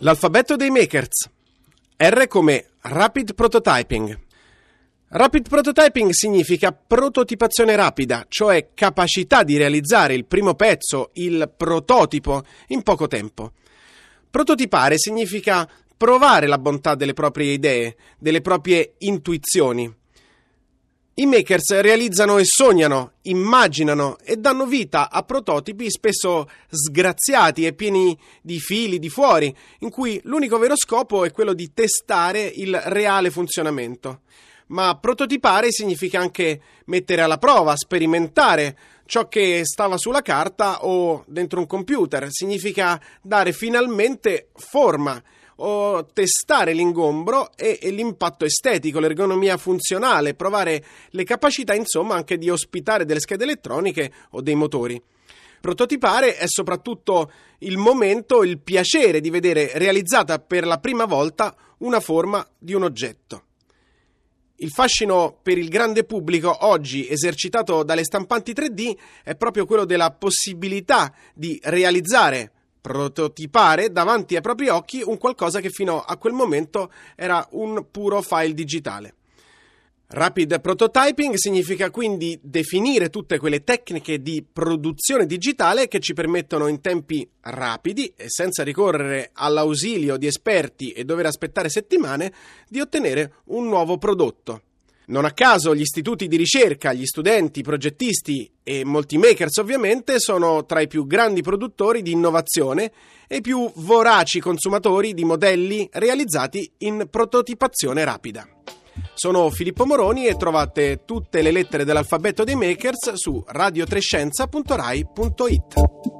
L'alfabeto dei makers. R come Rapid Prototyping. Rapid Prototyping significa prototipazione rapida, cioè capacità di realizzare il primo pezzo, il prototipo, in poco tempo. Prototipare significa provare la bontà delle proprie idee, delle proprie intuizioni. I makers realizzano e sognano, immaginano e danno vita a prototipi spesso sgraziati e pieni di fili di fuori, in cui l'unico vero scopo è quello di testare il reale funzionamento. Ma prototipare significa anche mettere alla prova, sperimentare ciò che stava sulla carta o dentro un computer, significa dare finalmente forma o testare l'ingombro e, e, l'impatto estetico, l'ergonomia funzionale, provare le capacità insomma anche di ospitare delle schede elettroniche o dei motori. Prototipare è soprattutto il momento, il piacere di vedere realizzata per la prima volta una forma di un oggetto. Il fascino per il grande pubblico oggi esercitato dalle stampanti 3D è proprio quello della possibilità di realizzare prototipare davanti ai propri occhi un qualcosa che fino a quel momento era un puro file digitale. Rapid prototyping significa quindi definire tutte quelle tecniche di produzione digitale che ci permettono in tempi rapidi e senza ricorrere all'ausilio di esperti e dover aspettare settimane di ottenere un nuovo prodotto. Non a caso gli istituti di ricerca, gli studenti, i progettisti e molti makers ovviamente sono tra i più grandi produttori di innovazione e i più voraci consumatori di modelli realizzati in prototipazione rapida. Sono Filippo Moroni e trovate tutte le lettere dell'alfabeto dei makers su radiotrescienza.rai.it.